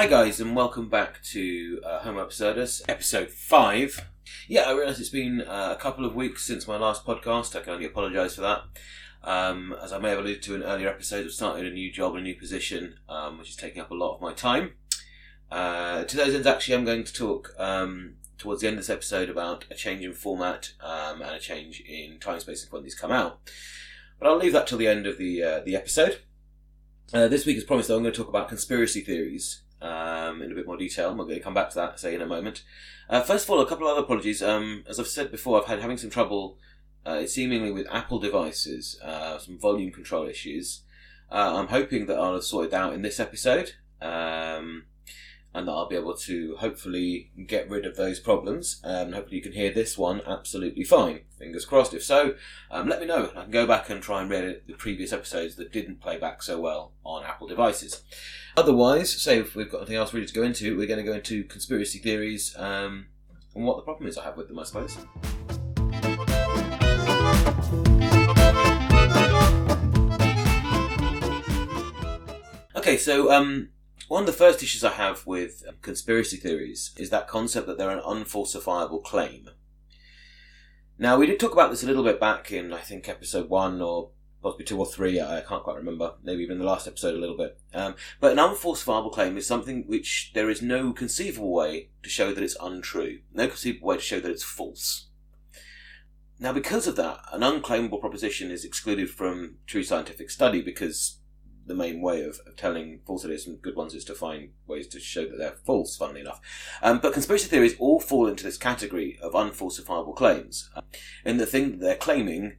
Hi guys, and welcome back to uh, Homo Absurdus, episode five. Yeah, I realise it's been uh, a couple of weeks since my last podcast. I can only apologise for that. Um, as I may have alluded to in earlier episodes, I've started a new job, a new position, um, which is taking up a lot of my time. Uh, to those ends, actually, I'm going to talk um, towards the end of this episode about a change in format um, and a change in time space when these come out. But I'll leave that till the end of the uh, the episode. Uh, this week, as promised, though, I'm going to talk about conspiracy theories um, in a bit more detail. I'm going to come back to that, say, in a moment. Uh, first of all, a couple of other apologies. Um, as I've said before, I've had having some trouble, uh, seemingly with Apple devices, uh, some volume control issues. Uh, I'm hoping that I'll have sorted out in this episode. Um, and that I'll be able to hopefully get rid of those problems. Um, hopefully, you can hear this one absolutely fine. Fingers crossed. If so, um, let me know. I can go back and try and read the previous episodes that didn't play back so well on Apple devices. Otherwise, say if we've got anything else really to go into, we're going to go into conspiracy theories um, and what the problem is I have with them, I suppose. Okay, so um, one of the first issues I have with conspiracy theories is that concept that they're an unfalsifiable claim. Now, we did talk about this a little bit back in, I think, episode one or possibly two or three, I can't quite remember, maybe even the last episode a little bit. Um, but an unfalsifiable claim is something which there is no conceivable way to show that it's untrue, no conceivable way to show that it's false. Now, because of that, an unclaimable proposition is excluded from true scientific study because the main way of, of telling falsehoods and good ones is to find ways to show that they're false, funnily enough. Um, but conspiracy theories all fall into this category of unfalsifiable claims. And the thing that they're claiming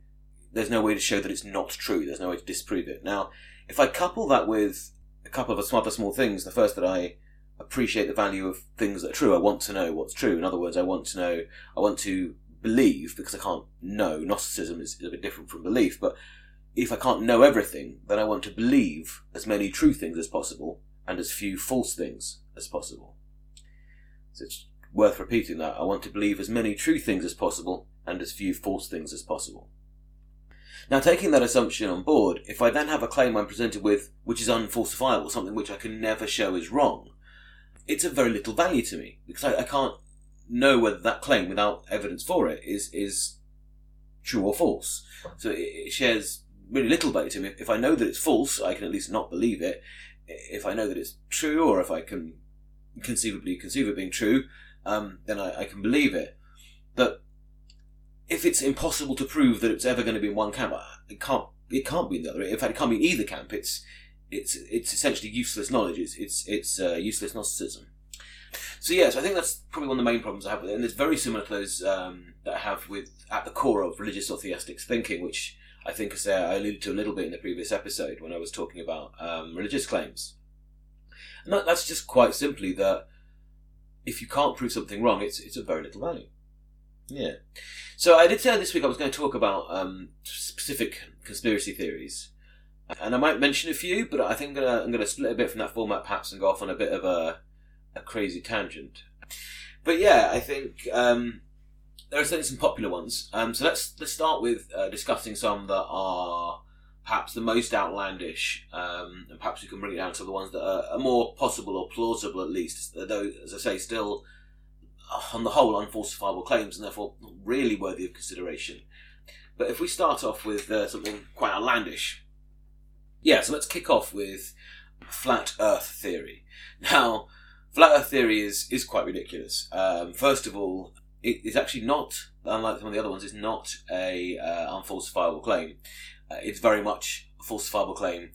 there's no way to show that it's not true. There's no way to disprove it. Now, if I couple that with a couple of other small things, the first that I appreciate the value of things that are true. I want to know what's true. In other words, I want to know, I want to believe because I can't know. Gnosticism is, is a bit different from belief, but if I can't know everything, then I want to believe as many true things as possible and as few false things as possible. So it's worth repeating that. I want to believe as many true things as possible and as few false things as possible. Now, taking that assumption on board, if I then have a claim I'm presented with which is unfalsifiable, something which I can never show is wrong, it's of very little value to me because I, I can't know whether that claim without evidence for it is is true or false. So it, it shares really little value to me. If I know that it's false, I can at least not believe it. If I know that it's true, or if I can conceivably conceive it being true, um, then I, I can believe it. But if it's impossible to prove that it's ever going to be in one camp, it can't. It can't be in the other. In fact, it can't be in either camp. It's it's it's essentially useless knowledge. It's it's, it's uh, useless Gnosticism. So yes, I think that's probably one of the main problems I have with it, and it's very similar to those um, that I have with at the core of religious or theistic thinking, which I think as I alluded to a little bit in the previous episode when I was talking about um, religious claims. And that, that's just quite simply that if you can't prove something wrong, it's it's of very little value. Yeah. So I did say this week I was going to talk about um, specific conspiracy theories, and I might mention a few, but I think I'm gonna I'm gonna split a bit from that format perhaps and go off on a bit of a a crazy tangent. But yeah, I think um, there are certainly some popular ones. Um, so let's let's start with uh, discussing some that are perhaps the most outlandish, um, and perhaps we can bring it down to the ones that are, are more possible or plausible at least. Though, as I say, still on the whole, unfalsifiable claims and therefore really worthy of consideration. But if we start off with uh, something quite outlandish, yeah, so let's kick off with flat Earth theory. Now, flat Earth theory is is quite ridiculous. Um, first of all, it is actually not, unlike some of the other ones, it's not a uh, unfalsifiable claim. Uh, it's very much a falsifiable claim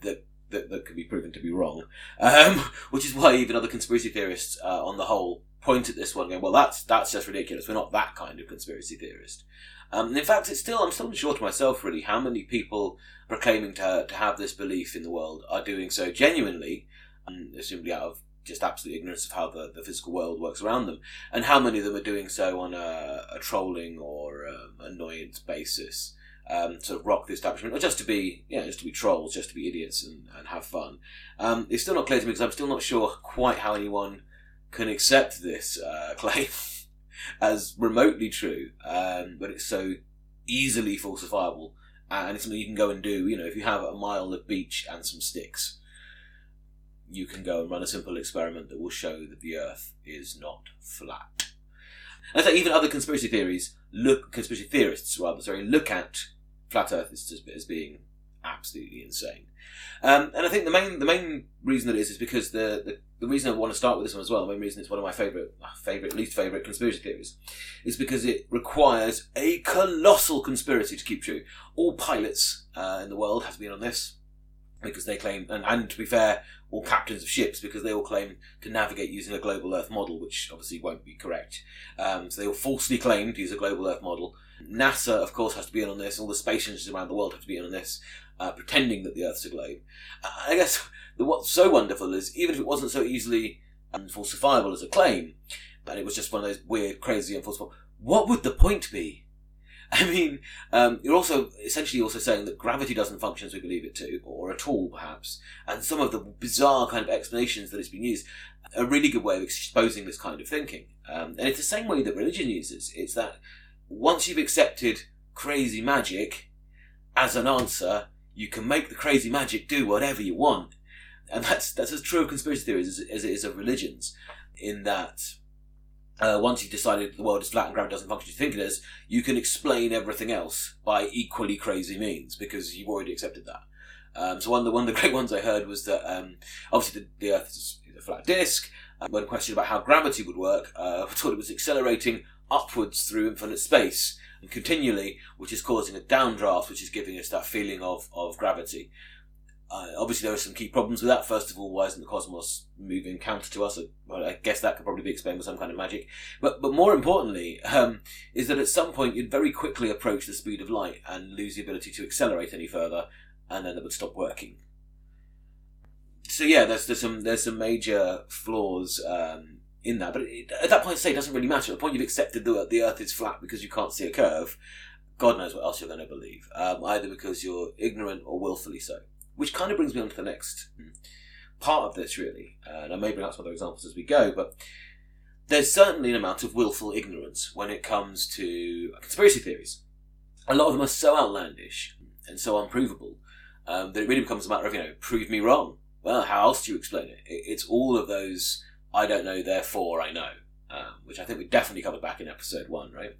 that that, that can be proven to be wrong, um, which is why even other conspiracy theorists, uh, on the whole, point at this one going, well, that's that's just ridiculous. We're not that kind of conspiracy theorist. Um, in fact, it's still I'm still unsure to myself really how many people proclaiming to to have this belief in the world are doing so genuinely, and simply out of just absolute ignorance of how the, the physical world works around them, and how many of them are doing so on a, a trolling or um, annoyance basis. Um, of rock the establishment, or just to be, yeah, just to be trolls, just to be idiots and, and have fun. Um, it's still not clear to me because I'm still not sure quite how anyone can accept this uh, claim as remotely true, um, but it's so easily falsifiable, and it's something you can go and do. You know, if you have a mile of beach and some sticks, you can go and run a simple experiment that will show that the Earth is not flat. And so even other conspiracy theories look, conspiracy theorists rather, sorry, look at flat Earth as, as being absolutely insane. Um, and I think the main the main reason that it is is because the, the, the reason I want to start with this one as well. The main reason it's one of my favorite favorite least favorite conspiracy theories is because it requires a colossal conspiracy to keep true. All pilots uh, in the world have to be on this because they claim, and, and to be fair, all captains of ships because they all claim to navigate using a global Earth model, which obviously won't be correct. Um, so they all falsely claim to use a global Earth model. NASA, of course, has to be in on this. All the space agencies around the world have to be in on this, uh, pretending that the Earth's a globe. Uh, I guess the, what's so wonderful is even if it wasn't so easily falsifiable as a claim, and it was just one of those weird, crazy, unfalsifiable, what would the point be? I mean, um, you're also essentially also saying that gravity doesn't function as we believe it to, or at all, perhaps. And some of the bizarre kind of explanations that it's been used, a really good way of exposing this kind of thinking. Um, and it's the same way that religion uses. It's that once you've accepted crazy magic as an answer, you can make the crazy magic do whatever you want. And that's that's as true of conspiracy theories as, as it is of religions. In that uh, once you've decided the world is flat and gravity doesn't function as you think it is, you can explain everything else by equally crazy means because you've already accepted that. Um, so one of the one of the great ones I heard was that um, obviously the, the Earth is a flat disk. Uh, when questioned about how gravity would work, uh, thought it was accelerating upwards through infinite space and continually, which is causing a downdraft, which is giving us that feeling of of gravity. Uh, obviously, there are some key problems with that. First of all, why isn't the cosmos moving counter to us? Well, I guess that could probably be explained with some kind of magic. But but more importantly, um, is that at some point you'd very quickly approach the speed of light and lose the ability to accelerate any further, and then it would stop working. So yeah, there's there's some there's some major flaws um, in that. But it, at that point, say it doesn't really matter. At the point you've accepted the the Earth is flat because you can't see a curve. God knows what else you're going to believe, um, either because you're ignorant or willfully so. Which kind of brings me on to the next part of this, really. Uh, and I may bring up some other examples as we go, but there's certainly an amount of willful ignorance when it comes to conspiracy theories. A lot of them are so outlandish and so unprovable um, that it really becomes a matter of, you know, prove me wrong. Well, how else do you explain it? It's all of those, I don't know, therefore I know, um, which I think we definitely covered back in episode one, right?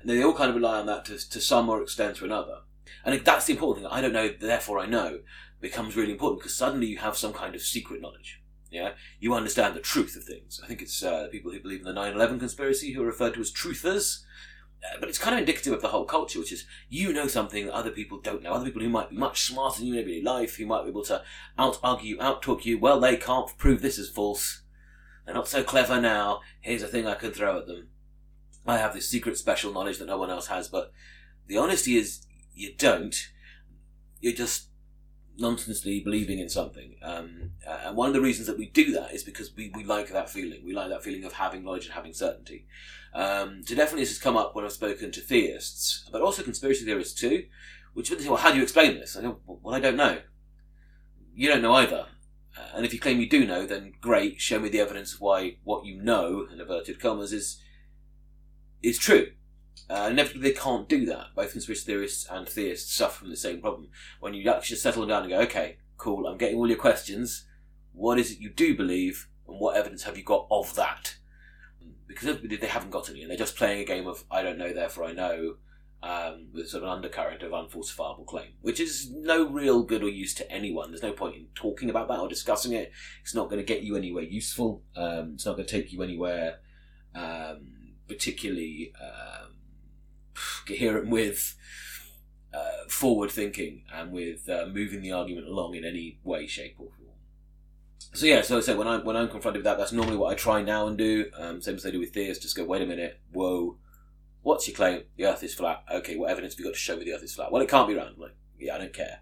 And they all kind of rely on that to, to some or extent or another. And that's the important thing. I don't know, therefore I know becomes really important because suddenly you have some kind of secret knowledge. Yeah, you understand the truth of things. I think it's uh, people who believe in the 9/11 conspiracy who are referred to as truthers. Uh, but it's kind of indicative of the whole culture, which is you know something that other people don't know. Other people who might be much smarter than you in everyday life, who might be able to out argue, out talk you. Well, they can't prove this is false. They're not so clever now. Here's a thing I can throw at them. I have this secret special knowledge that no one else has, but the honesty is you don't. You're just nonsensely believing in something. Um, and one of the reasons that we do that is because we, we like that feeling. We like that feeling of having knowledge and having certainty. Um, so definitely this has come up when I've spoken to theists, but also conspiracy theorists too, which would say, well, how do you explain this? I go, well, I don't know. You don't know either. Uh, and if you claim you do know, then great, show me the evidence of why what you know, in inverted commas, is, is true. Uh, inevitably, they can't do that. Both conspiracy theorists and theists suffer from the same problem. When you actually settle down and go, okay, cool, I'm getting all your questions. What is it you do believe, and what evidence have you got of that? Because they haven't got any, and they're just playing a game of I don't know, therefore I know, um, with sort of an undercurrent of unfalsifiable claim, which is no real good or use to anyone. There's no point in talking about that or discussing it. It's not going to get you anywhere useful. Um, it's not going to take you anywhere um, particularly. Um, coherent with uh, forward thinking and with uh, moving the argument along in any way, shape, or form. So yeah, so I said when I'm when I'm confronted with that, that's normally what I try now and do. Um, same as they do with theists. Just go, wait a minute, whoa, what's your claim? The Earth is flat. Okay, what evidence have you got to show me the Earth is flat? Well, it can't be round. I'm like, yeah, I don't care.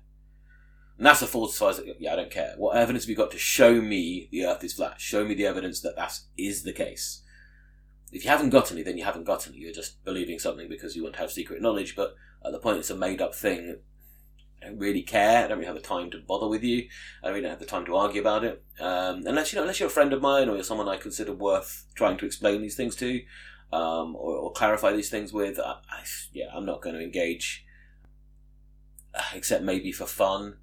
NASA falsifies it. Yeah, I don't care. What evidence have you got to show me the Earth is flat? Show me the evidence that that is the case. If you haven't got any, then you haven't got any. You're just believing something because you want to have secret knowledge, but at the point it's a made up thing, I don't really care. I don't really have the time to bother with you. I don't really have the time to argue about it. Um, unless you know, unless you're a friend of mine or you're someone I consider worth trying to explain these things to, um, or, or, clarify these things with. I, I, yeah, I'm not going to engage, uh, except maybe for fun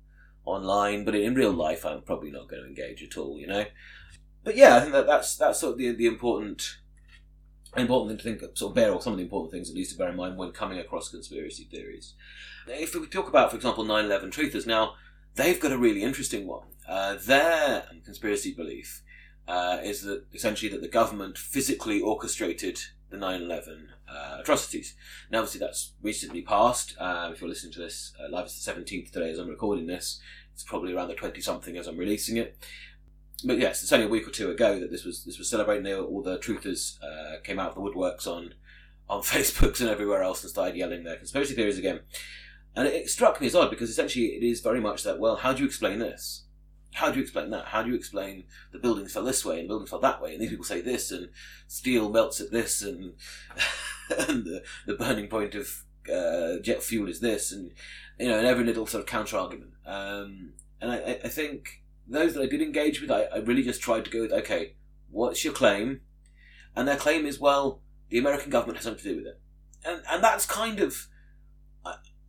online, but in real life, I'm probably not going to engage at all. You know. But yeah, I think that that's that's sort of the the important important thing to think sort of bear, or some of the important things at least to bear in mind when coming across conspiracy theories. If we talk about, for example, 9/11 truthers, now they've got a really interesting one. Uh, their conspiracy belief uh, is that essentially that the government physically orchestrated the 9/11 uh, atrocities. Now, obviously, that's recently passed. Uh, if you're listening to this uh, live, it's the 17th today as I'm recording this. It's probably around the 20 something as I'm releasing it. But yes, it's only a week or two ago that this was this was celebrating. All the truthers uh, came out of the woodworks on on Facebooks and everywhere else and started yelling their conspiracy theories again. And it, it struck me as odd because essentially it is very much that. Well, how do you explain this? how do you explain that? How do you explain the buildings fell this way and the buildings fell that way, and these people say this, and steel melts at this, and and the, the burning point of uh, jet fuel is this, and you know, and every little sort of counter argument. Um, and I, I, think those that I did engage with, I, I really just tried to go with, okay, what's your claim? And their claim is, well, the American government has something to do with it, and and that's kind of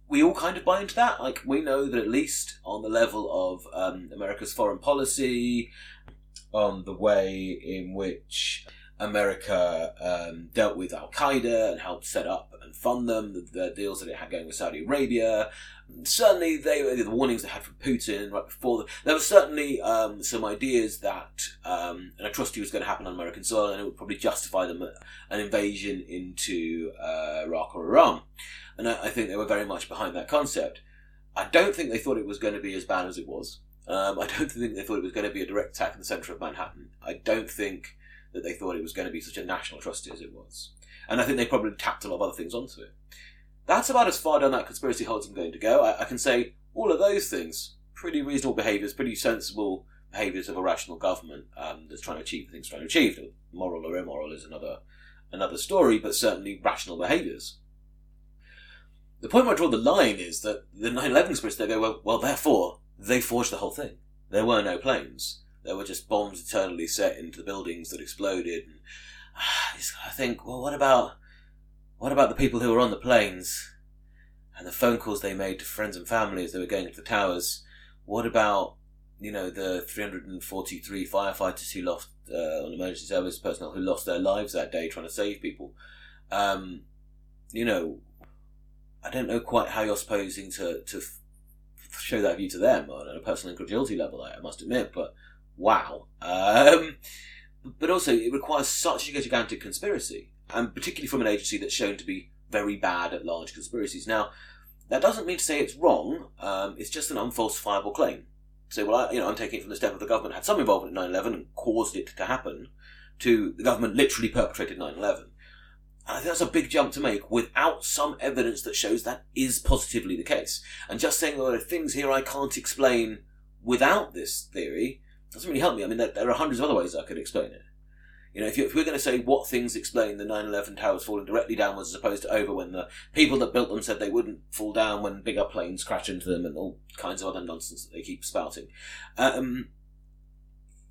we all kind of buy into that. Like we know that at least on the level of um, America's foreign policy, on the way in which America um, dealt with Al Qaeda and helped set up and fund them, the, the, deals that it had going with Saudi Arabia. Certainly, they the warnings they had from Putin right before. The, there were certainly um, some ideas that um, an atrocity was going to happen on American soil, and it would probably justify them an invasion into uh, Iraq or Iran and I, I, think they were very much behind that concept. I don't think they thought it was going to be as bad as it was. Um, I don't think they thought it was going to be a direct attack in the centre of Manhattan. I don't think that they thought it was going to be such a national atrocity as it was. And I think they probably tapped a lot of other things onto it. That's about as far down that conspiracy hole as I'm going to go. I, I can say all of those things, pretty reasonable behaviours, pretty sensible behaviours of a rational government um, that's trying to achieve the things trying to achieve. Moral or immoral is another another story, but certainly rational behaviours. The point where I draw the line is that the 9/11 conspiracy. They go well, well, therefore they forged the whole thing. There were no planes. There were just bombs eternally set into the buildings that exploded. And I think, well, what about what about the people who were on the planes and the phone calls they made to friends and family as they were going to the towers? What about you know the 343 firefighters who lost uh, on emergency service personnel who lost their lives that day trying to save people? Um, you know, I don't know quite how you're supposing to to show that view to them on a personal incredulity level. I must admit, but wow. Um, but also, it requires such a gigantic conspiracy, and particularly from an agency that's shown to be very bad at large conspiracies. Now, that doesn't mean to say it's wrong. Um, it's just an unfalsifiable claim. So, well, I, you know, I'm taking it from the step of the government had some involvement in 9/11 and caused it to happen, to the government literally perpetrated 9/11. And I think that's a big jump to make without some evidence that shows that is positively the case. And just saying, well, there are things here I can't explain without this theory doesn't really help me. I mean, there, there are hundreds of other ways I could explain it. You know, if, you, if we're going to say what things explain the 9-11 towers falling directly downwards as opposed to over when the people that built them said they wouldn't fall down when bigger planes crash into them and all kinds of other nonsense that they keep spouting. Um,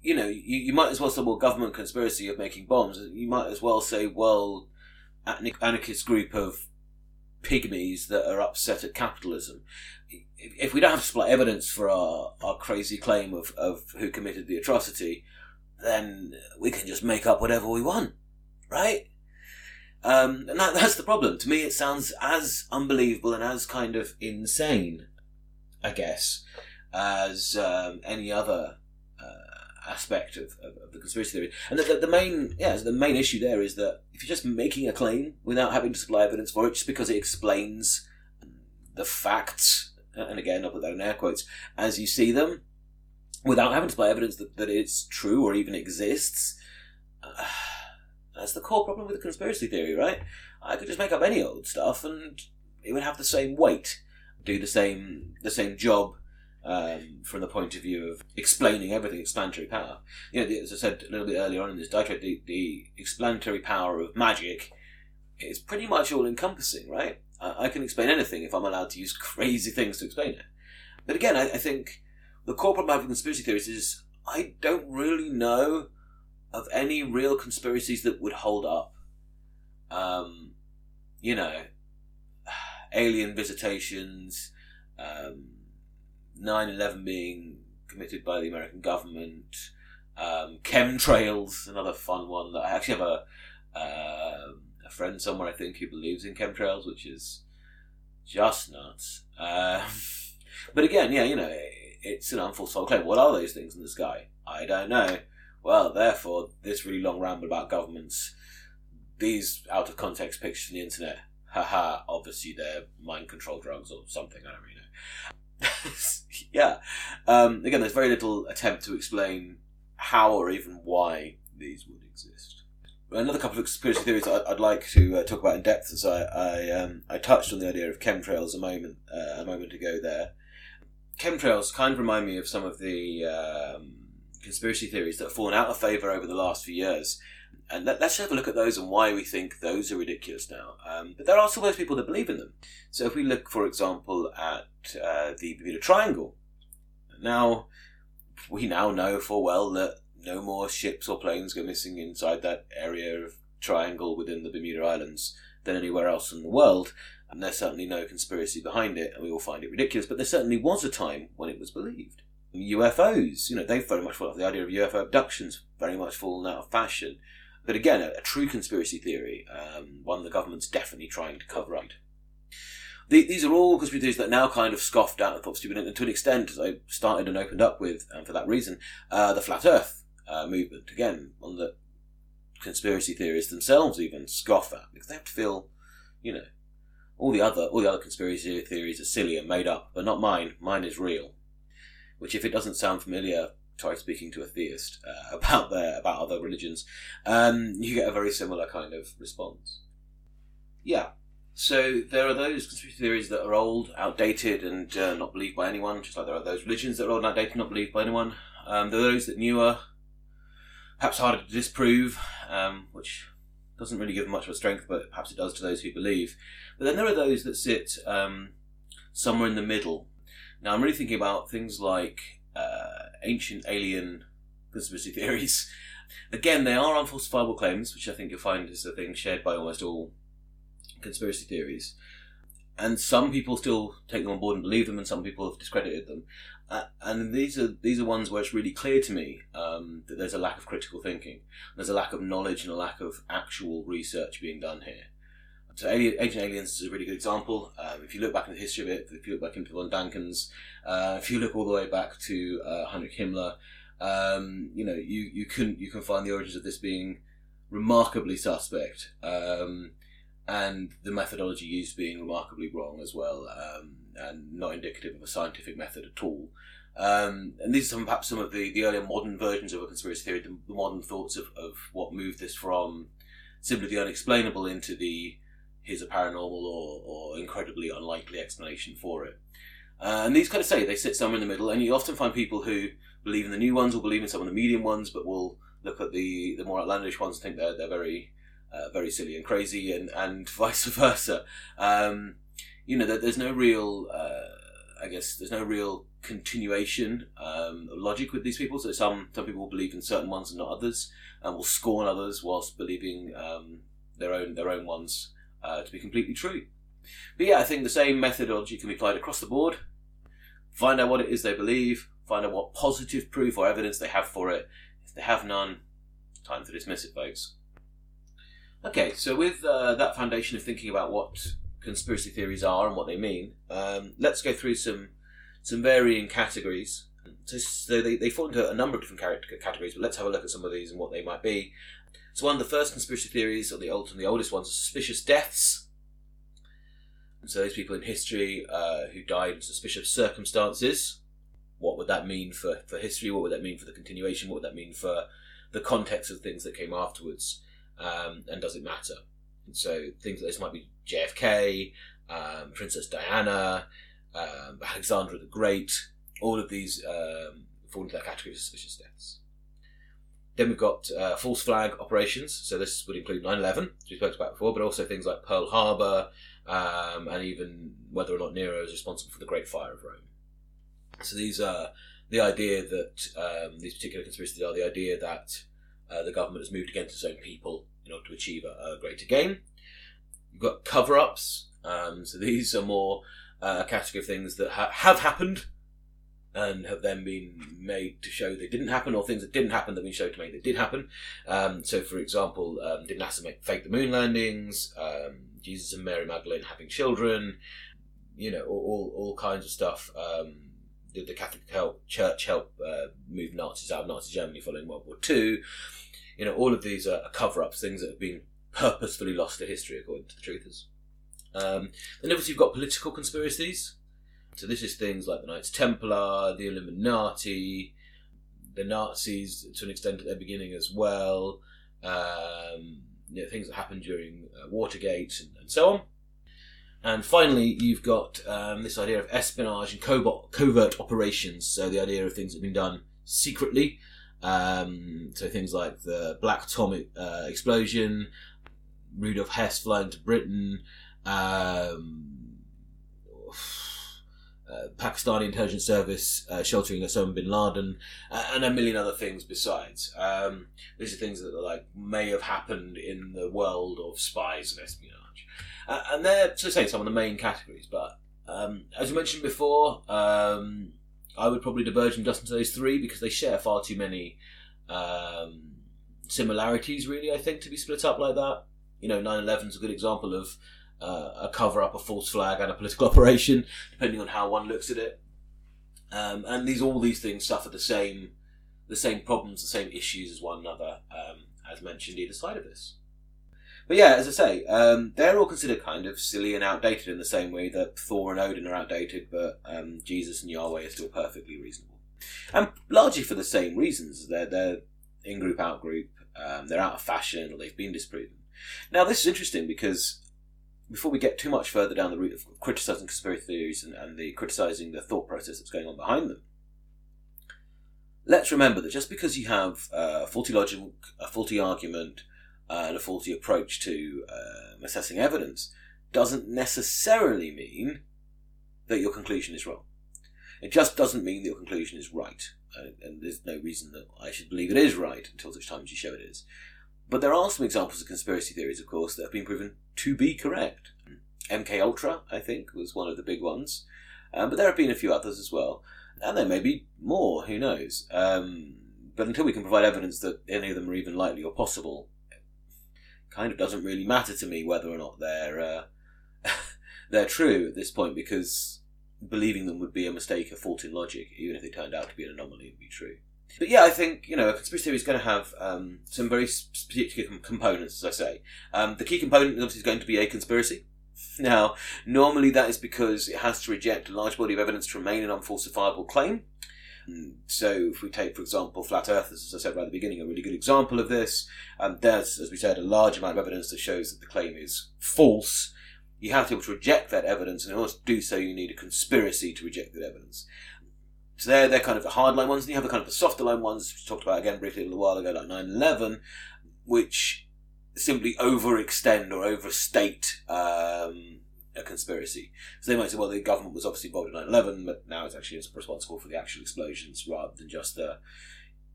you know, you, you might as well say, well, government conspiracy of making bombs. You might as well say, well, anarchist group of pygmies that are upset at capitalism. If we don't have supply evidence for our, our crazy claim of, of who committed the atrocity, then we can just make up whatever we want, right? Um, and that, that's the problem. To me, it sounds as unbelievable and as kind of insane, I guess, as um, any other aspect of, of, of the conspiracy theory. And the, the, the, main, yeah, the main issue there is that if you're just making a claim without having to supply evidence for it, just because it explains the facts, and again, I'll put that in air quotes, as you see them, without having to supply evidence that, that it's true or even exists, uh, that's the core problem with the conspiracy theory, right? I could just make up any old stuff and it would have the same weight, do the same the same job um, from the point of view of explaining everything, explanatory power. You know, as I said a little bit earlier on in this diatribe, the, the explanatory power of magic is pretty much all encompassing, right? I, I, can explain anything if I'm allowed to use crazy things to explain it. But again, I, I think the core problem with conspiracy theories is I don't really know of any real conspiracies that would hold up. Um, you know, alien visitations, um, 9-11 being committed by the American government, um, chemtrails, another fun one that I actually have a uh, a friend somewhere I think who believes in chemtrails, which is just nuts. Uh, but again, yeah, you know, it's an unfulfilled claim. What are those things in the sky? I don't know. Well, therefore, this really long ramble about governments, these out of context pictures on the internet, haha, obviously they're mind control drugs or something, I don't really know. yeah. Um, again, there's very little attempt to explain how or even why these would exist. Another couple of conspiracy theories I'd, I'd like to uh, talk about in depth, as I I, um, I, touched on the idea of chemtrails a moment uh, a moment ago. There, chemtrails kind of remind me of some of the um, conspiracy theories that have fallen out of favour over the last few years. And let, us have a look at those and why we think those are ridiculous now. Um, but there are still those people that believe in them. So if we look, for example, at uh, the Bermuda Triangle, now we now know full well that no more ships or planes go missing inside that area of triangle within the Bermuda Islands than anywhere else in the world. And there's certainly no conspiracy behind it, and we all find it ridiculous. But there certainly was a time when it was believed. UFOs, you know, they've very much fallen off. The idea of UFO abductions very much fallen out of fashion. But again, a, a true conspiracy theory, um, one the government's definitely trying to cover up. The, these are all conspiracy theories that now kind of scoffed at and thought stupid, and to an extent, as I started and opened up with, and for that reason, uh, the flat Earth uh, movement. Again, one that conspiracy theorists themselves even scoff at because they have to feel, you know, all the other all the other conspiracy theories are silly and made up, but not mine. Mine is real. Which, if it doesn't sound familiar, try speaking to a theist uh, about their about other religions. Um, you get a very similar kind of response. Yeah. So there are those conspiracy theories that are old, outdated, and uh, not believed by anyone. Just like there are those religions that are old and outdated, not believed by anyone. Um, there are those that newer, perhaps harder to disprove, um, which doesn't really give much of a strength, but perhaps it does to those who believe. But then there are those that sit um, somewhere in the middle. Now, I'm really thinking about things like uh, ancient alien conspiracy theories. Again, they are unfalsifiable claims, which I think you'll find is a thing shared by almost all conspiracy theories. And some people still take them on board and believe them, and some people have discredited them. Uh, and these are these are ones where it's really clear to me um, that there's a lack of critical thinking, there's a lack of knowledge, and a lack of actual research being done here. So, Alien, Ancient Aliens is a really good example. Um, if you look back in the history of it, if you look back into von Dänikens, uh, if you look all the way back to uh, Heinrich Himmler, um, you know you you can you can find the origins of this being remarkably suspect, um, and the methodology used being remarkably wrong as well. Um, and not indicative of a scientific method at all. Um, and these are some, perhaps some of the, the earlier modern versions of a conspiracy theory, the, the modern thoughts of, of what moved this from simply the unexplainable into the here's a paranormal or, or incredibly unlikely explanation for it. Uh, and these kind of say they sit somewhere in the middle, and you often find people who believe in the new ones or believe in some of the medium ones, but will look at the, the more outlandish ones and think they're, they're very uh, very silly and crazy, and, and vice versa. Um, you know, there's no real, uh, I guess, there's no real continuation um, logic with these people. So some some people will believe in certain ones and not others, and will scorn others whilst believing um, their own their own ones uh, to be completely true. But yeah, I think the same methodology can be applied across the board. Find out what it is they believe. Find out what positive proof or evidence they have for it. If they have none, time to dismiss it, folks. Okay, so with uh, that foundation of thinking about what conspiracy theories are and what they mean, um, let's go through some some varying categories. So, so they, they fall into a number of different categories, but let's have a look at some of these and what they might be. So one of the first conspiracy theories, or the old and the oldest ones, are suspicious deaths. And so those people in history uh, who died in suspicious circumstances. What would that mean for, for history? What would that mean for the continuation? What would that mean for the context of things that came afterwards? Um, and does it matter? And so things like this might be JFK, um, Princess Diana, um, Alexander the Great. All of these um, fall into that category of suspicious deaths. Then we've got uh, false flag operations. So this would include 9/11, which we spoke about before, but also things like Pearl Harbor, um, and even whether or not Nero is responsible for the Great Fire of Rome. So these are the idea that um, these particular conspiracies are the idea that uh, the government has moved against its own people in order to achieve a, a greater gain. You've got cover ups. Um, so these are more uh, a category of things that ha- have happened, and have then been made to show they didn't happen, or things that didn't happen that have been shown to make that did happen. Um, so, for example, um, did NASA make fake the moon landings? Um, Jesus and Mary Magdalene having children? You know, all, all, kinds of stuff. Um, did the Catholic help, Church help uh, move Nazis out of Nazi Germany following World War Two? You know, all of these are cover-ups, things that have been purposefully lost to history, according to the truthers. Um, then obviously you've got political conspiracies. So this is things like the Knights Templar, the Illuminati, the Nazis to an extent at their beginning as well. Um, you know, things that happened during uh, Watergate and, and, so on. And finally, you've got um, this idea of espionage and covert, covert operations. So the idea of things that have been done secretly. Um, so things like the Black Tom uh, explosion, Rudolf Hess flying to Britain, um, uh, Pakistani intelligence service uh, sheltering Osama bin Laden, uh, and a million other things besides. Um, these are things that like may have happened in the world of spies and espionage, uh, and they're to say some of the main categories. But um, as you mentioned before, um, I would probably diverge them just into those three because they share far too many um, similarities. Really, I think to be split up like that. You know, 9/11 is a good example of uh, a cover up, a false flag, and a political operation, depending on how one looks at it. Um, and these all these things suffer the same the same problems, the same issues as one another, um, as mentioned either side of this. But yeah, as I say, um, they're all considered kind of silly and outdated in the same way that Thor and Odin are outdated, but um, Jesus and Yahweh are still perfectly reasonable, and largely for the same reasons. They're they're in group out group, um, they're out of fashion, or they've been disproven. Now this is interesting because before we get too much further down the route of criticizing conspiracy theories and, and the criticizing the thought process that's going on behind them, let's remember that just because you have a faulty logic, a faulty argument, and a faulty approach to um, assessing evidence, doesn't necessarily mean that your conclusion is wrong. It just doesn't mean that your conclusion is right, and there's no reason that I should believe it is right until such time as you show it is. But there are some examples of conspiracy theories, of course, that have been proven to be correct. MK Ultra, I think, was one of the big ones, um, but there have been a few others as well, and there may be more. Who knows? Um, but until we can provide evidence that any of them are even likely or possible, it kind of doesn't really matter to me whether or not they're uh, they're true at this point, because believing them would be a mistake, a fault in logic, even if they turned out to be an anomaly and be true. But yeah, I think you know a conspiracy theory is going to have um, some very particular components, as I say. Um, the key component obviously is going to be a conspiracy. Now, normally that is because it has to reject a large body of evidence to remain an unfalsifiable claim. So, if we take, for example, flat earthers, as I said right at the beginning, a really good example of this, um, there's, as we said, a large amount of evidence that shows that the claim is false. You have to be able to reject that evidence, and in order to do so, you need a conspiracy to reject that evidence. So they're, they're kind of the hardline ones, and you have the kind of the softer line ones, which we talked about again briefly a little while ago, like 9 11, which simply overextend or overstate um, a conspiracy. So they might say, well, the government was obviously involved in 9 11, but now it's actually responsible for the actual explosions rather than just the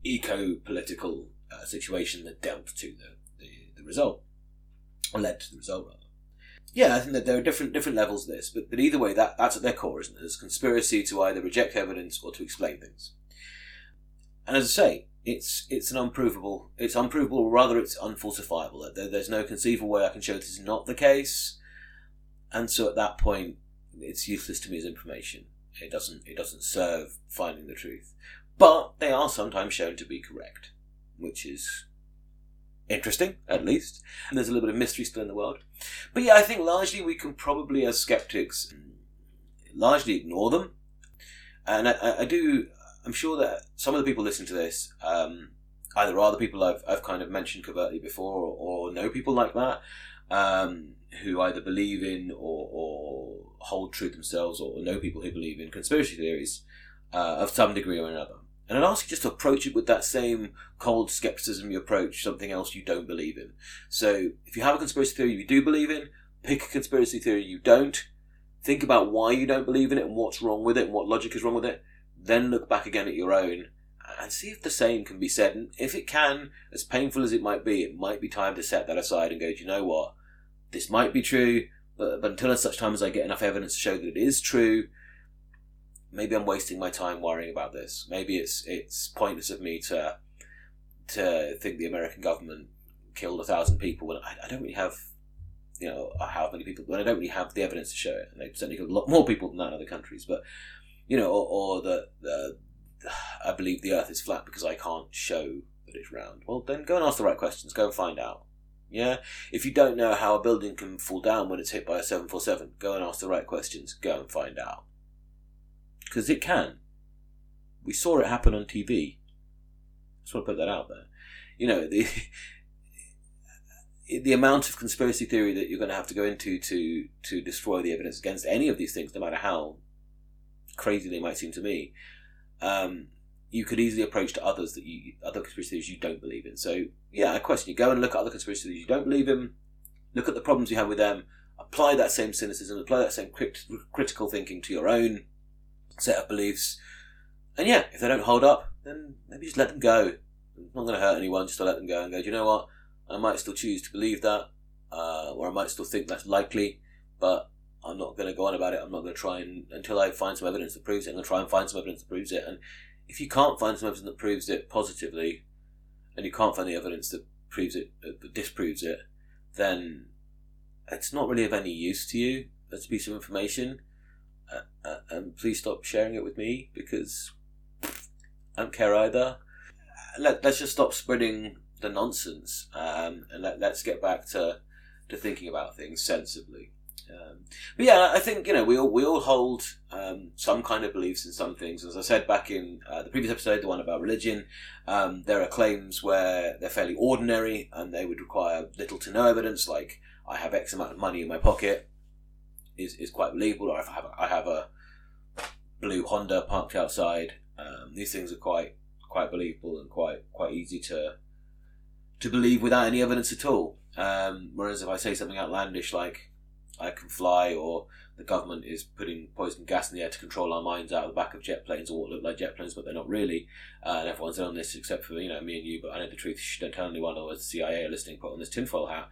eco political uh, situation that dealt to the, the, the result, or led to the result, rather yeah, I think that there are different different levels of this, but, but either way, that, that's at their core, isn't it? There's conspiracy to either reject evidence or to explain things. And as I say, it's it's an unprovable, it's unprovable, or rather, it's unfalsifiable. There, there's no conceivable way I can show this is not the case, and so at that point, it's useless to me as information. It doesn't it doesn't serve finding the truth, but they are sometimes shown to be correct, which is interesting, at least. And there's a little bit of mystery still in the world. But yeah, I think largely we can probably, as skeptics, largely ignore them. And I, I do, I'm sure that some of the people listening to this um, either are the people I've, I've kind of mentioned covertly before or, or know people like that um, who either believe in or, or, hold true themselves or know people who believe in conspiracy theories uh, of some degree or another. And I'd ask you just to approach it with that same cold skepticism you approach something else you don't believe in. So if you have a conspiracy theory you do believe in, pick a conspiracy theory you don't. Think about why you don't believe in it and what's wrong with it and what logic is wrong with it. Then look back again at your own and see if the same can be said. And if it can, as painful as it might be, it might be time to set that aside and go, do you know what? This might be true, but, but until such time as I get enough evidence to show that it is true, maybe I'm wasting my time worrying about this. Maybe it's it's pointless of me to to think the American government killed a thousand people when I, I don't really have you know uh, how many people when I don't really have the evidence to show it. And they certainly killed a lot more people than that in other countries, but you know, or, or that I believe the Earth is flat because I can't show that it's round. Well, then go and ask the right questions. Go and find out. Yeah, if you don't know how a building can fall down when it's hit by a seven four seven, go and ask the right questions. Go and find out because it can. We saw it happen on TV. Just want to put that out there. You know the the amount of conspiracy theory that you're going to have to go into to to destroy the evidence against any of these things, no matter how crazy they might seem to me, um, you could easily approach to others that you other conspiracy theories you don't believe in. So yeah, I question you. Go and look at other conspiracy theories you don't believe in. Look at the problems you have with them. Apply that same cynicism. Apply that same crit- critical thinking to your own set of beliefs. And yeah, if they don't hold up, then maybe just let them go. It's not going to hurt anyone just to let them go and go. Do you know what? I might still choose to believe that, uh, or I might still think that's likely, but I'm not going to go on about it. I'm not going to try and until I find some evidence that proves it. I'm going to try and find some evidence that proves it. And if you can't find some evidence that proves it positively, and you can't find the evidence that proves it uh, that disproves it, then it's not really of any use to you as a piece of information. Uh, uh, and please stop sharing it with me because I don't care either. Let, let's just stop spreading the nonsense um, and let, let's get back to, to thinking about things sensibly. Um, but yeah, I think you know we all we all hold um, some kind of beliefs in some things. As I said back in uh, the previous episode, the one about religion, um, there are claims where they're fairly ordinary and they would require little to no evidence, like I have X amount of money in my pocket, is is quite believable. Or if I have a, I have a blue Honda parked outside, um, these things are quite quite believable and quite quite easy to to believe without any evidence at all. Um, whereas if I say something outlandish like I can fly, or the government is putting poison gas in the air to control our minds out of the back of jet planes, or what look like jet planes, but they're not really. Uh, and everyone's in on this except for you know me and you. But I know the truth. You don't tell anyone, or the CIA are listening. Put on this tinfoil hat.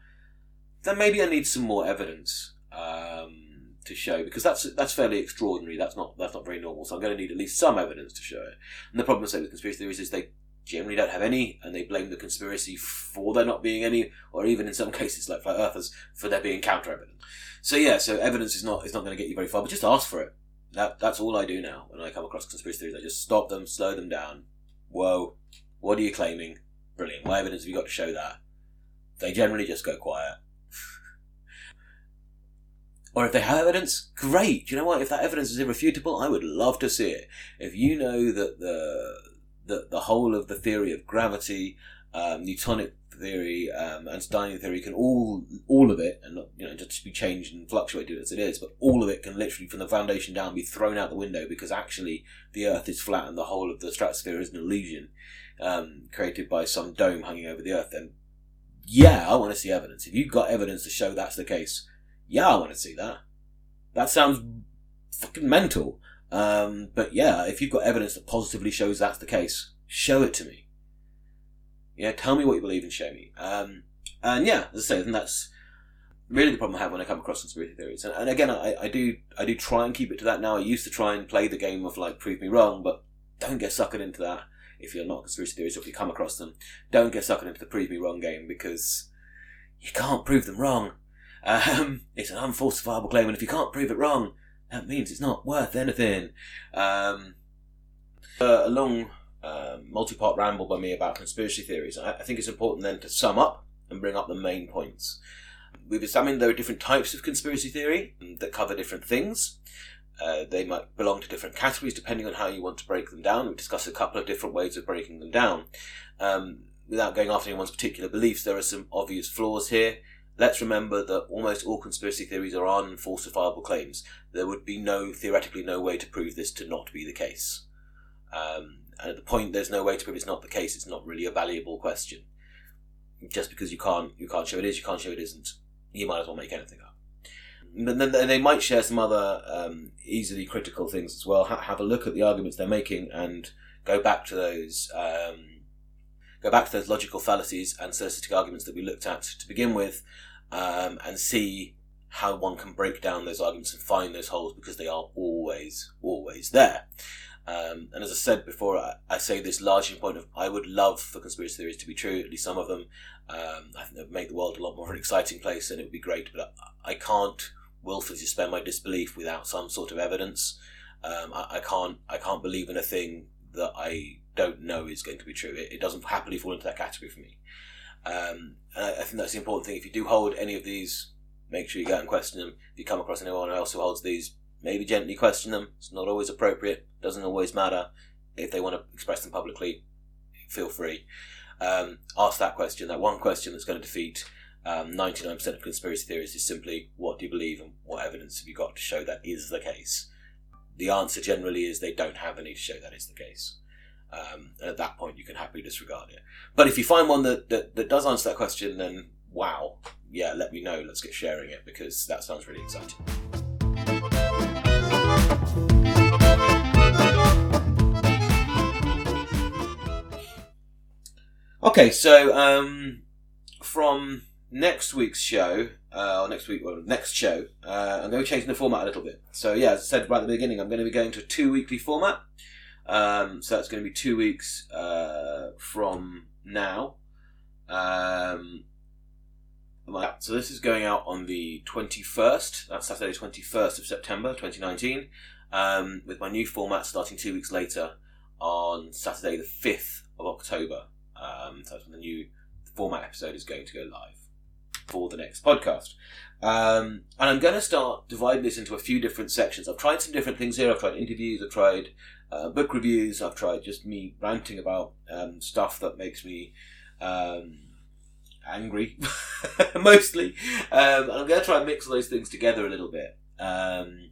Then maybe I need some more evidence um, to show because that's that's fairly extraordinary. That's not that's not very normal. So I'm going to need at least some evidence to show it. And the problem, say, with conspiracy theories is they generally don't have any, and they blame the conspiracy for there not being any, or even in some cases, like flat earthers, for there being counter evidence. So yeah, so evidence is not is not going to get you very far, but just ask for it. That that's all I do now when I come across conspiracy theories. I just stop them, slow them down. Whoa, what are you claiming? Brilliant. What evidence have you got to show that? They generally just go quiet. Or if they have evidence, great. Do you know what? If that evidence is irrefutable, I would love to see it. If you know that the the, the whole of the theory of gravity, um, Newtonic theory, um, Einsteinian theory can all all of it, and not, you know just be changed and fluctuated as it is, but all of it can literally from the foundation down be thrown out the window because actually the Earth is flat and the whole of the stratosphere is an illusion um, created by some dome hanging over the Earth. Then yeah, I want to see evidence. If you've got evidence to show that's the case, yeah, I want to see that. That sounds fucking mental. Um, but yeah, if you've got evidence that positively shows that's the case, show it to me. Yeah, tell me what you believe and show me. Um, and yeah, as I say, that's really the problem I have when I come across conspiracy theories. And, and again, I, I do I do try and keep it to that now. I used to try and play the game of like prove me wrong, but don't get suckered into that if you're not conspiracy theorists or if you come across them. Don't get suckered into the prove me wrong game because you can't prove them wrong. Um, it's an unfalsifiable claim, and if you can't prove it wrong, that means it's not worth anything. Um, a long um, multi-part ramble by me about conspiracy theories. I, I think it's important then to sum up and bring up the main points. We've examined there are different types of conspiracy theory that cover different things. Uh, they might belong to different categories depending on how you want to break them down. We've discussed a couple of different ways of breaking them down. Um, without going after anyone's particular beliefs, there are some obvious flaws here. Let's remember that almost all conspiracy theories are unfalsifiable claims. There would be no, theoretically, no way to prove this to not be the case. Um, and at the point there's no way to prove it's not the case, it's not really a valuable question. Just because you can't, you can't show it is, you can't show it isn't, you might as well make anything up. And then they might share some other um, easily critical things as well. Ha- have a look at the arguments they're making and go back to those um, go back to those logical fallacies and sophistic arguments that we looked at to begin with, um, and see how one can break down those arguments and find those holes because they are always, always there. Um, and as I said before, I, I, say this largely in point of I would love for conspiracy theories to be true, at least some of them. Um, I think they would make the world a lot more of an exciting place and it would be great, but I, I can't willfully suspend my disbelief without some sort of evidence. Um, I, I, can't I can't believe in a thing that I don't know is going to be true. It, it doesn't happily fall into that category for me. Um, and I, I, think that's the important thing. If you do hold any of these, make sure you go out and question them. If you come across anyone else who holds these, maybe gently question them. It's not always appropriate. Doesn't always matter. If they want to express them publicly, feel free. Um, ask that question. That one question that's going to defeat um, 99% of conspiracy theories is simply what do you believe and what evidence have you got to show that is the case? The answer generally is they don't have any to show that is the case. Um, and at that point, you can happily disregard it. But if you find one that, that, that does answer that question, then wow, yeah, let me know. Let's get sharing it because that sounds really exciting. Okay, so um, from next week's show, uh, or next week, well, next show, uh, I'm going to be changing the format a little bit. So, yeah, as I said right at the beginning, I'm going to be going to a two weekly format. Um, so that's going to be two weeks uh, from now. Um, so this is going out on the 21st, that's Saturday 21st of September 2019, um, with my new format starting two weeks later on Saturday the 5th of October. Um, so that's when the new format episode is going to go live for the next podcast. Um, and I'm going to start dividing this into a few different sections. I've tried some different things here. I've tried interviews, I've tried uh, book reviews, I've tried just me ranting about um, stuff that makes me um, angry, mostly. Um, and I'm going to try and mix those things together a little bit um,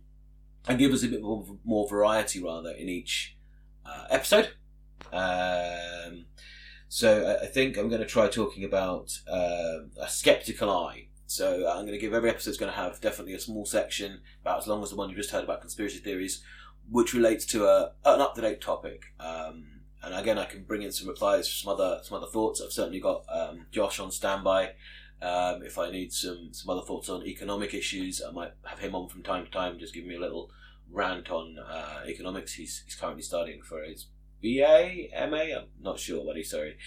and give us a bit more, more variety, rather, in each uh, episode. Um, so I think I'm going to try talking about uh, a skeptical eye. So I'm going to give every episode is going to have definitely a small section about as long as the one you just heard about conspiracy theories, which relates to a, an up to date topic. Um, and again, I can bring in some replies, some other some other thoughts. I've certainly got um, Josh on standby. Um, if I need some some other thoughts on economic issues, I might have him on from time to time, just give me a little rant on uh, economics. He's he's currently studying for his BA, MA, I'm not sure what he's sorry,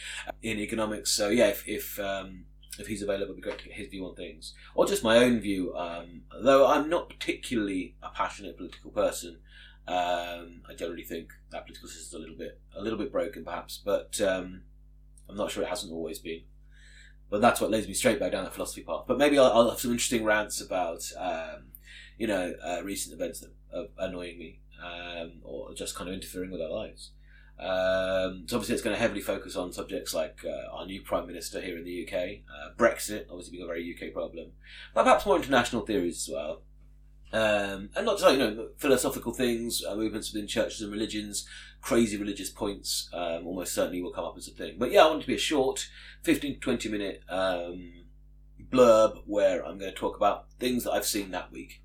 in economics. So yeah, if if, um, if he's available, it'd be great to get his view on things, or just my own view. Um, though I'm not particularly a passionate political person, um, I generally think that political system is a little bit a little bit broken, perhaps, but um, I'm not sure it hasn't always been. But that's what leads me straight back down that philosophy path. But maybe I'll, I'll have some interesting rants about, um, you know, uh, recent events that are annoying me, um, or just kind of interfering with our lives. Um, so obviously, it's going to heavily focus on subjects like uh, our new prime minister here in the UK, uh, Brexit, obviously being a very UK problem, but perhaps more international theories as well. Um, and not just like, you know philosophical things, uh, movements within churches and religions, crazy religious points. Um, almost certainly will come up as a thing. But yeah, I want it to be a short, fifteen to twenty minute um, blurb where I'm going to talk about things that I've seen that week.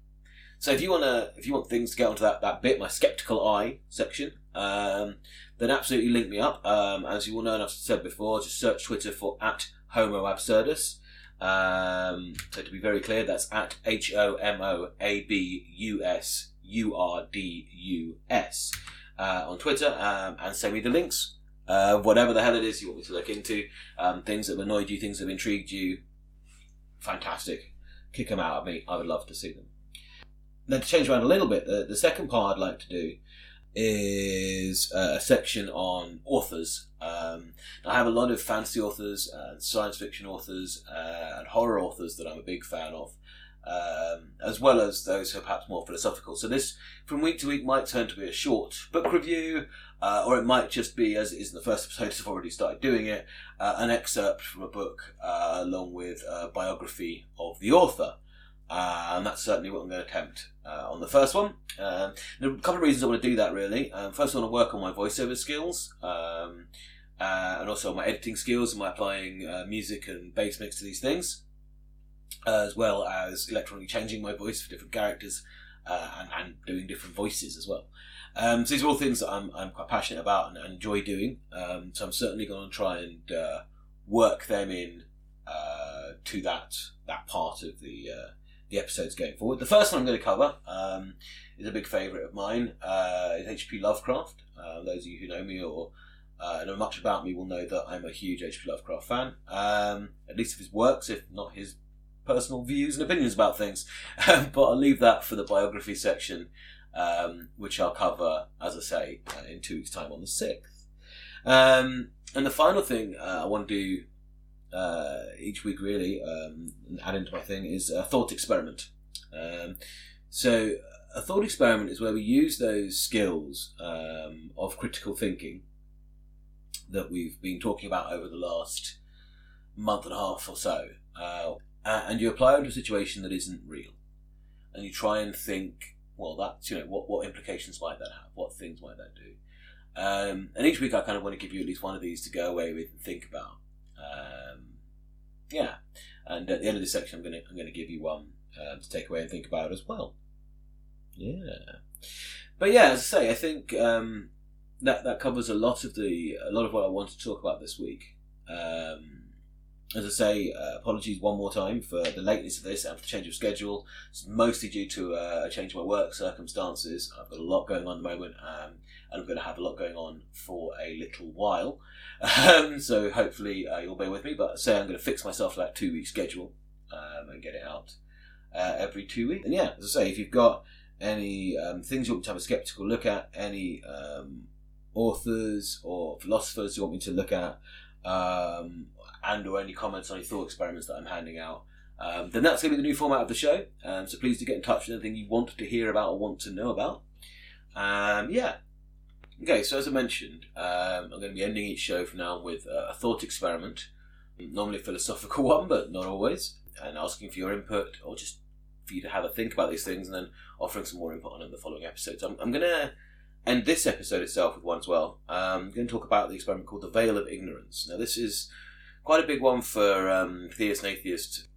So if you want to, if you want things to get onto that that bit, my skeptical eye section, um, then absolutely link me up. Um, as you will know, and I've said before, just search Twitter for at Homo Absurdus. Um, so to be very clear, that's at H O M O A B U S U R D U S uh, on Twitter, um, and send me the links. Uh, whatever the hell it is you want me to look into, um, things that have annoyed you, things that have intrigued you, fantastic. Kick them out at me. I would love to see them. Then to change around a little bit, the, the second part I'd like to do is uh, a section on authors. Um, I have a lot of fantasy authors and science fiction authors uh, and horror authors that I'm a big fan of, um, as well as those who are perhaps more philosophical. So this, from week to week, might turn to be a short book review, uh, or it might just be, as it is in the first episode, I've already started doing it, uh, an excerpt from a book uh, along with a biography of the author. Uh, and that's certainly what I'm going to attempt uh, on the first one. Um, there are a couple of reasons I want to do that really. Um, first, I want to work on my voiceover skills um, uh, and also my editing skills and my applying uh, music and bass mix to these things, as well as electronically changing my voice for different characters uh, and, and, doing different voices as well. Um, so these are all things that I'm, I'm quite passionate about and, and enjoy doing. Um, so I'm certainly going to try and uh, work them in to that that part of the the episodes going forward. The first one I'm going to cover um, is a big favourite of mine. Uh, is H.P. Lovecraft. Uh, those of you who know me or uh, know much about me will know that I'm a huge H.P. Lovecraft fan. Um, at least of his works, if not his personal views and opinions about things. but I'll leave that for the biography section, um, which I'll cover, as I say, uh, in two weeks' time on the 6th. Um, and the final thing uh, I want to do uh, each week, really, um, and add into my thing, is a thought experiment. Um, so, a thought experiment is where we use those skills um, of critical thinking that we've been talking about over the last month and a half or so, uh, and you apply it to a situation that isn't real, and you try and think, well, that's you know, what what implications might that have? What things might that do? Um, and each week, I kind of want to give you at least one of these to go away with and think about. Um, yeah, and at the end of this section, I'm to I'm to give you one uh, to take away and think about as well. Yeah, but yeah, as I say, I think um, that that covers a lot of the a lot of what I want to talk about this week. Um, as I say, uh, apologies one more time for the lateness of this and for the change of schedule. It's mostly due to uh, a change in my work circumstances. I've got a lot going on at the moment, um, and I'm going to have a lot going on for a little while. Um, so hopefully uh, you'll bear with me. But say I'm going to fix myself that two week schedule um, and get it out uh, every two weeks. And yeah, as I say, if you've got any um, things you want to have a skeptical look at, any um, authors or philosophers you want me to look at, um, and or any comments on any thought experiments that I'm handing out, um, then that's going to be the new format of the show. Um, so please do get in touch with anything you want to hear about or want to know about. Um, yeah. Okay, so as I mentioned, um, I'm going to be ending each show from now with a, thought experiment, normally a philosophical one, but not always, and asking for your input or just for you to have a think about these things and then offering some more input on in the following episodes. I'm, I'm going to end this episode itself with one as well. Um, I'm going to talk about the experiment called the Veil of Ignorance. Now, this is quite a big one for um, theist and atheist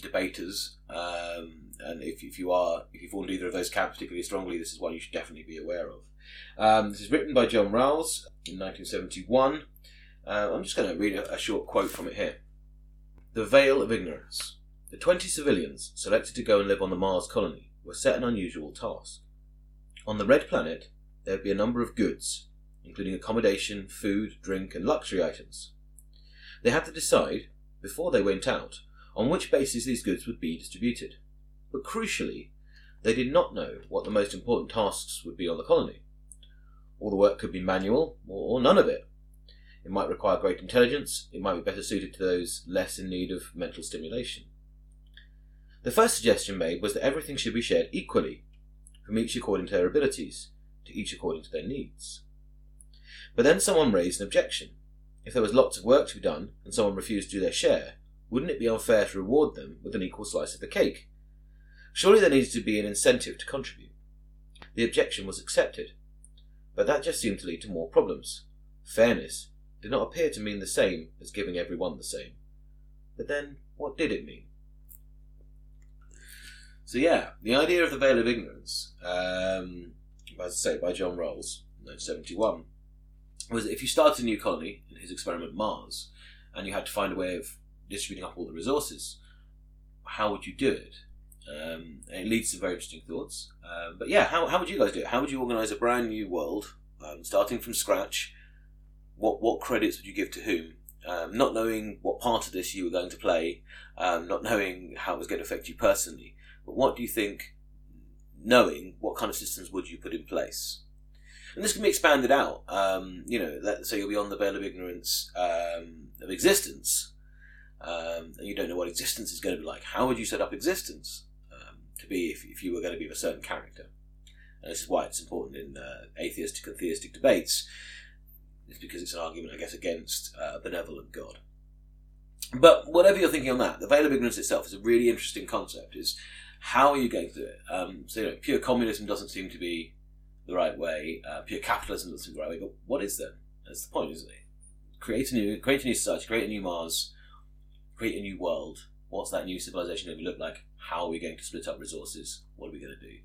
debaters. Um, and if, if you are, if you fall into either of those camps particularly strongly, this is one you should definitely be aware of. Um, this is written by John Rawls in 1971. Uh, I'm just going to read a, a short quote from it here. The Veil of Ignorance. The 20 civilians selected to go and live on the Mars colony were set an unusual task. On the red planet, there would be a number of goods, including accommodation, food, drink, and luxury items. They had to decide, before they went out, on which basis these goods would be distributed. But crucially, they did not know what the most important tasks would be on the colony. All the work could be manual, or none of it. It might require great intelligence, it might be better suited to those less in need of mental stimulation. The first suggestion made was that everything should be shared equally, from each according to their abilities, to each according to their needs. But then someone raised an objection. If there was lots of work to be done and someone refused to do their share, wouldn't it be unfair to reward them with an equal slice of the cake? Surely there needed to be an incentive to contribute. The objection was accepted, but that just seemed to lead to more problems. Fairness did not appear to mean the same as giving everyone the same. But then, what did it mean? So yeah, the idea of the veil of ignorance, um, as I say, by John Rawls, 1971, was if you started a new colony, in his experiment Mars, and you had to find a way of distributing up all the resources, how would you do it? Um, it leads to very interesting thoughts. Um, but yeah, how, how would you guys do it? How would you organise a brand new world, um, starting from scratch? What what credits would you give to whom? Um, not knowing what part of this you were going to play, um, not knowing how it was going to affect you personally. But what do you think? Knowing what kind of systems would you put in place? And this can be expanded out. Um, you know, say you're beyond the veil of ignorance um, of existence, um, and you don't know what existence is going to be like. How would you set up existence um, to be if, if you were going to be of a certain character? And this is why it's important in uh, atheistic and theistic debates. It's because it's an argument, I guess, against uh, a benevolent God. But whatever you're thinking on that, the veil of ignorance itself is a really interesting concept. Is how are you going to do it? Um, so, you know, pure communism doesn't seem to be the right way. Uh, pure capitalism doesn't the right way. But what is then? That's the point, isn't it? Create a new, create a new society, create a new Mars, create a new world. What's that new civilization going to look like? How are we going to split up resources? What are we going to do?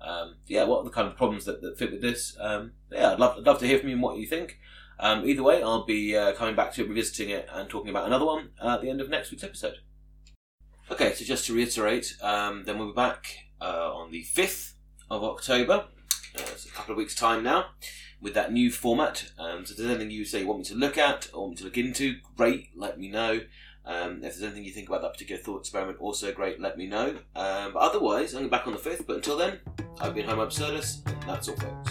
Um, yeah, what are the kind of problems that, that fit with this? Um, yeah, I'd love, I'd love to hear from you and what you think. Um, either way, I'll be uh, coming back to it, revisiting it, and talking about another one uh, at the end of next week's episode. Okay, so just to reiterate, um, then we'll be back uh, on the 5th of October. Uh, a couple of weeks' time now with that new format. Um, so if there's anything you say you want me to look at or want me to look into, great, let me know. Um, if there's anything you think about that particular thought experiment, also great, let me know. Um, but otherwise, I'm back on the 5th. But until then, I've been Homo Absurdus, and that's all, folks.